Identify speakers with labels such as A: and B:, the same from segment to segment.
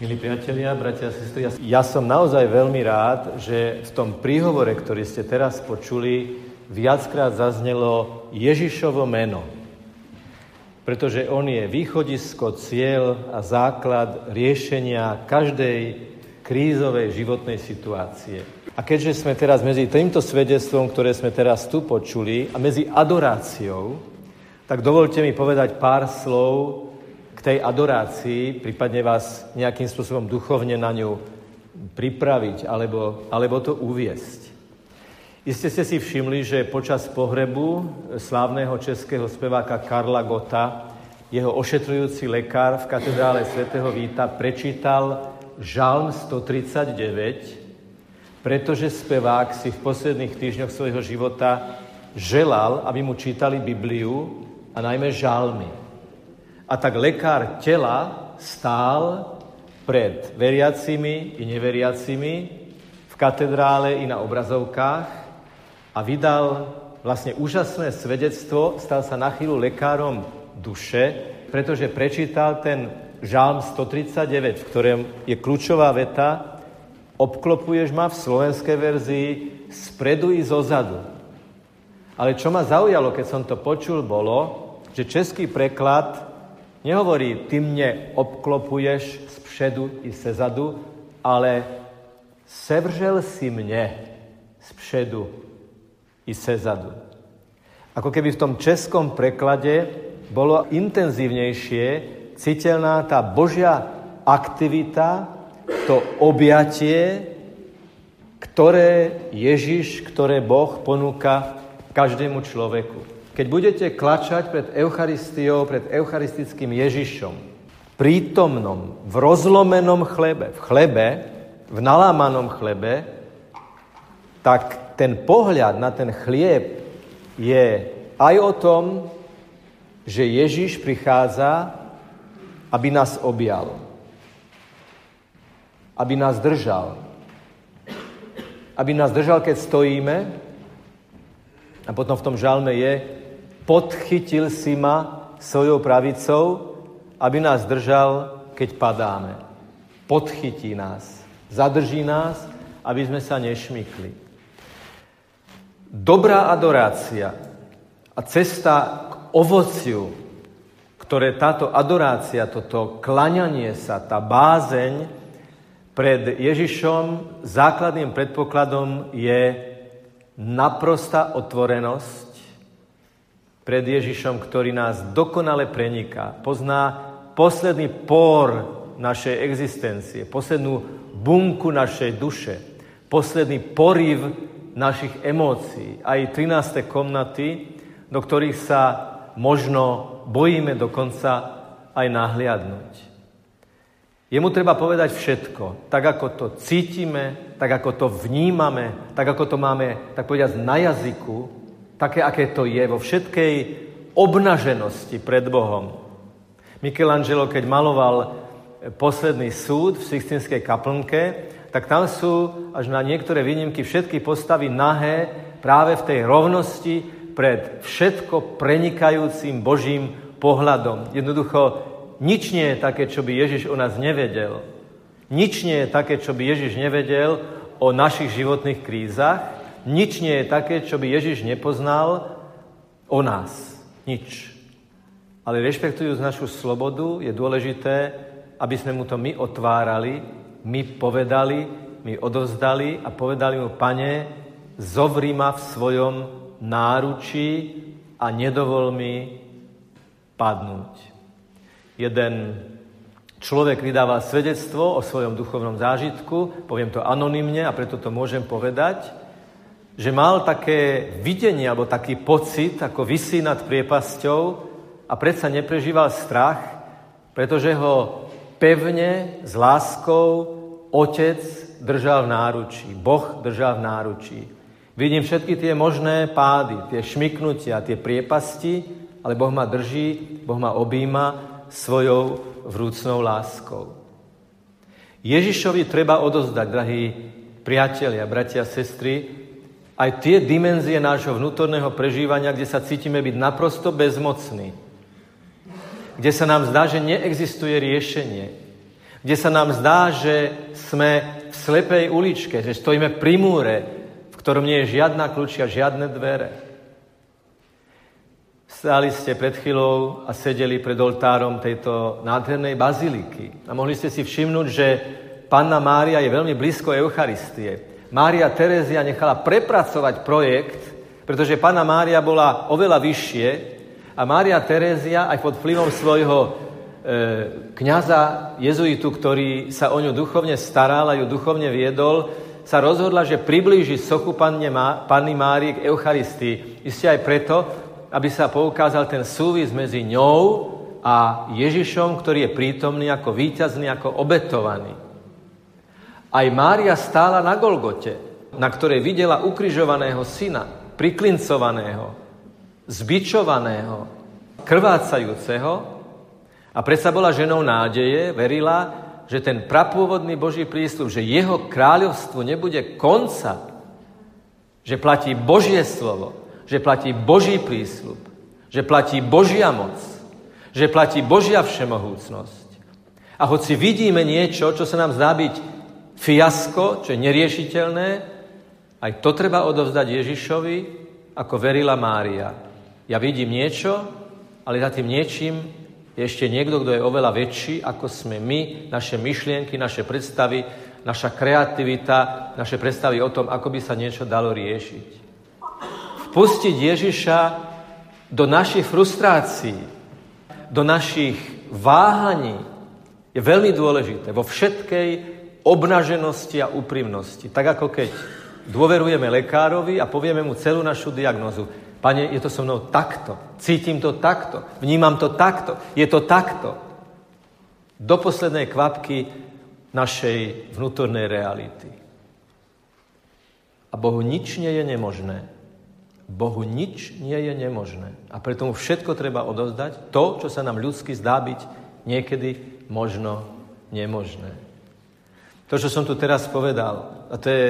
A: Milí priatelia, bratia a sestry, ja som naozaj veľmi rád, že v tom príhovore, ktorý ste teraz počuli, viackrát zaznelo Ježišovo meno. Pretože on je východisko, cieľ a základ riešenia každej krízovej životnej situácie. A keďže sme teraz medzi týmto svedectvom, ktoré sme teraz tu počuli, a medzi adoráciou, tak dovolte mi povedať pár slov k tej adorácii, prípadne vás nejakým spôsobom duchovne na ňu pripraviť alebo, alebo to uviesť. Iste ste si všimli, že počas pohrebu slávneho českého speváka Karla Gota jeho ošetrujúci lekár v katedrále svätého Víta prečítal Žalm 139, pretože spevák si v posledných týždňoch svojho života želal, aby mu čítali Bibliu a najmä žalmy. A tak lekár tela stál pred veriacimi i neveriacimi v katedrále i na obrazovkách a vydal vlastne úžasné svedectvo, stal sa na chvíľu lekárom duše, pretože prečítal ten žálm 139, v ktorom je kľúčová veta obklopuješ ma v slovenskej verzii spredu i zozadu. Ale čo ma zaujalo, keď som to počul, bolo, že český preklad Nehovorí, ty mne obklopuješ z předu i se zadu, ale sevřel si mne z předu i se zadu. Ako keby v tom českom preklade bolo intenzívnejšie citeľná tá Božia aktivita, to objatie, ktoré Ježiš, ktoré Boh ponúka každému človeku. Keď budete klačať pred Eucharistiou, pred eucharistickým Ježišom, prítomnom, v rozlomenom chlebe, v chlebe, v nalámanom chlebe, tak ten pohľad na ten chlieb je aj o tom, že Ježiš prichádza, aby nás objal. Aby nás držal. Aby nás držal, keď stojíme. A potom v tom žalme je, podchytil si ma svojou pravicou, aby nás držal, keď padáme. Podchytí nás, zadrží nás, aby sme sa nešmykli. Dobrá adorácia a cesta k ovociu, ktoré táto adorácia, toto klaňanie sa, tá bázeň pred Ježišom základným predpokladom je naprosta otvorenosť pred Ježišom, ktorý nás dokonale preniká. Pozná posledný por našej existencie, poslednú bunku našej duše, posledný poriv našich emócií, aj 13. komnaty, do ktorých sa možno bojíme dokonca aj nahliadnúť. Jemu treba povedať všetko, tak ako to cítime, tak ako to vnímame, tak ako to máme, tak povedať, na jazyku, také, aké to je, vo všetkej obnaženosti pred Bohom. Michelangelo, keď maloval posledný súd v Sixtinskej kaplnke, tak tam sú až na niektoré výnimky všetky postavy nahé práve v tej rovnosti pred všetko prenikajúcim Božím pohľadom. Jednoducho, nič nie je také, čo by Ježiš o nás nevedel. Nič nie je také, čo by Ježiš nevedel o našich životných krízach. Nič nie je také, čo by Ježiš nepoznal o nás. Nič. Ale rešpektujúc našu slobodu, je dôležité, aby sme mu to my otvárali, my povedali, my odovzdali a povedali mu, pane, zovri ma v svojom náručí a nedovol mi padnúť. Jeden človek vydáva svedectvo o svojom duchovnom zážitku, poviem to anonymne a preto to môžem povedať, že mal také videnie alebo taký pocit, ako vysí nad priepasťou a predsa neprežíval strach, pretože ho pevne, s láskou Otec držal v náručí. Boh držal v náručí. Vidím všetky tie možné pády, tie šmiknutia, tie priepasti, ale Boh ma drží, Boh ma objíma svojou vrúcnou láskou. Ježišovi treba odozdať, drahí priatelia, bratia, sestry, aj tie dimenzie nášho vnútorného prežívania, kde sa cítime byť naprosto bezmocní, kde sa nám zdá, že neexistuje riešenie, kde sa nám zdá, že sme v slepej uličke, že stojíme pri múre, v ktorom nie je žiadna kľúčia, žiadne dvere. Stáli ste pred chvíľou a sedeli pred oltárom tejto nádhernej baziliky. A mohli ste si všimnúť, že Panna Mária je veľmi blízko Eucharistie. Mária Terezia nechala prepracovať projekt, pretože Panna Mária bola oveľa vyššie a Mária Terezia aj pod vplyvom svojho e, kniaza jezuitu, ktorý sa o ňu duchovne staral a ju duchovne viedol, sa rozhodla, že priblíži sochu Panne Panny Márie k Eucharistii. Isté aj preto, aby sa poukázal ten súvis medzi ňou a Ježišom, ktorý je prítomný ako víťazný, ako obetovaný. Aj Mária stála na Golgote, na ktorej videla ukrižovaného syna, priklincovaného, zbičovaného, krvácajúceho a predsa bola ženou nádeje, verila, že ten prapôvodný Boží prísľub, že jeho kráľovstvu nebude konca, že platí Božie slovo, že platí Boží prísľub, že platí Božia moc, že platí Božia všemohúcnosť. A hoci vidíme niečo, čo sa nám zdá byť fiasko, čo je neriešiteľné, aj to treba odovzdať Ježišovi, ako verila Mária. Ja vidím niečo, ale za tým niečím je ešte niekto, kto je oveľa väčší, ako sme my, naše myšlienky, naše predstavy, naša kreativita, naše predstavy o tom, ako by sa niečo dalo riešiť vpustiť Ježiša do našich frustrácií, do našich váhaní je veľmi dôležité vo všetkej obnaženosti a úprimnosti. Tak ako keď dôverujeme lekárovi a povieme mu celú našu diagnozu. Pane, je to so mnou takto, cítim to takto, vnímam to takto, je to takto. Do poslednej kvapky našej vnútornej reality. A Bohu nič nie je nemožné. Bohu nič nie je nemožné. A preto mu všetko treba odovzdať, to, čo sa nám ľudsky zdá byť niekedy možno nemožné. To, čo som tu teraz povedal, a to je,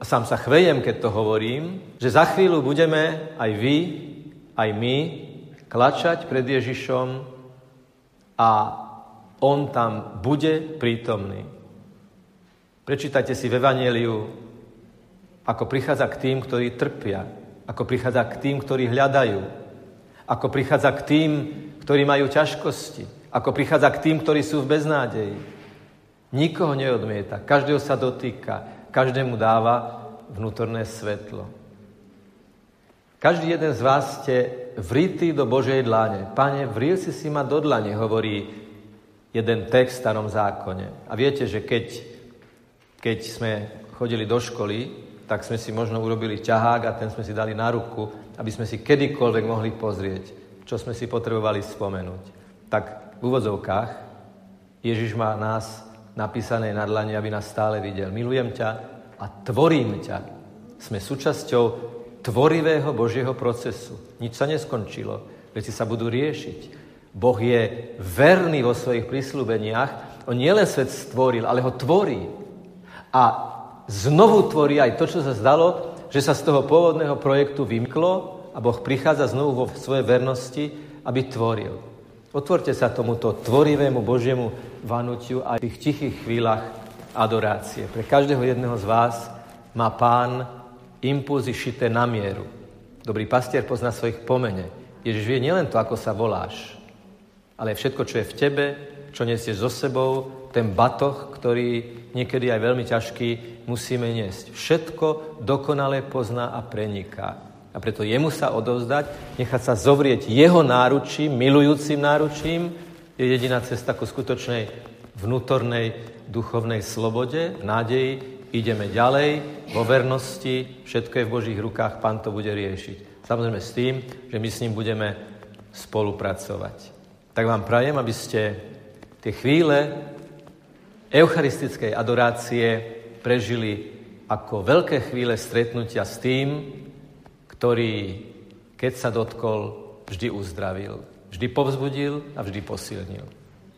A: a sám sa chvejem, keď to hovorím, že za chvíľu budeme aj vy, aj my klačať pred Ježišom a on tam bude prítomný. Prečítajte si v Evangeliu, ako prichádza k tým, ktorí trpia, ako prichádza k tým, ktorí hľadajú. Ako prichádza k tým, ktorí majú ťažkosti. Ako prichádza k tým, ktorí sú v beznádeji. Nikoho neodmieta, každého sa dotýka, každému dáva vnútorné svetlo. Každý jeden z vás ste vritý do Božej dlane. Pane, vril si si ma do dlane, hovorí jeden text v starom zákone. A viete, že keď, keď sme chodili do školy, tak sme si možno urobili ťahák a ten sme si dali na ruku, aby sme si kedykoľvek mohli pozrieť, čo sme si potrebovali spomenúť. Tak v úvodzovkách Ježiš má nás napísané na dlani, aby nás stále videl. Milujem ťa a tvorím ťa. Sme súčasťou tvorivého Božieho procesu. Nič sa neskončilo. Veci sa budú riešiť. Boh je verný vo svojich prislúbeniach. On nielen svet stvoril, ale ho tvorí. A znovu tvorí aj to, čo sa zdalo, že sa z toho pôvodného projektu vymklo a Boh prichádza znovu vo svojej vernosti, aby tvoril. Otvorte sa tomuto tvorivému Božiemu vanutiu aj v tých tichých chvíľach adorácie. Pre každého jedného z vás má pán impulzy šité na mieru. Dobrý pastier pozná svojich pomene. Ježiš vie nielen to, ako sa voláš, ale všetko, čo je v tebe, čo nesieš so sebou, ten batoh, ktorý niekedy aj veľmi ťažký, musíme niesť. Všetko dokonale pozná a preniká. A preto jemu sa odovzdať, nechať sa zovrieť jeho náručím, milujúcim náručím, je jediná cesta ku skutočnej vnútornej duchovnej slobode, v nádeji, ideme ďalej, vo vernosti, všetko je v Božích rukách, Pán to bude riešiť. Samozrejme s tým, že my s ním budeme spolupracovať. Tak vám prajem, aby ste tie chvíle eucharistickej adorácie prežili ako veľké chvíle stretnutia s tým, ktorý, keď sa dotkol, vždy uzdravil, vždy povzbudil a vždy posilnil.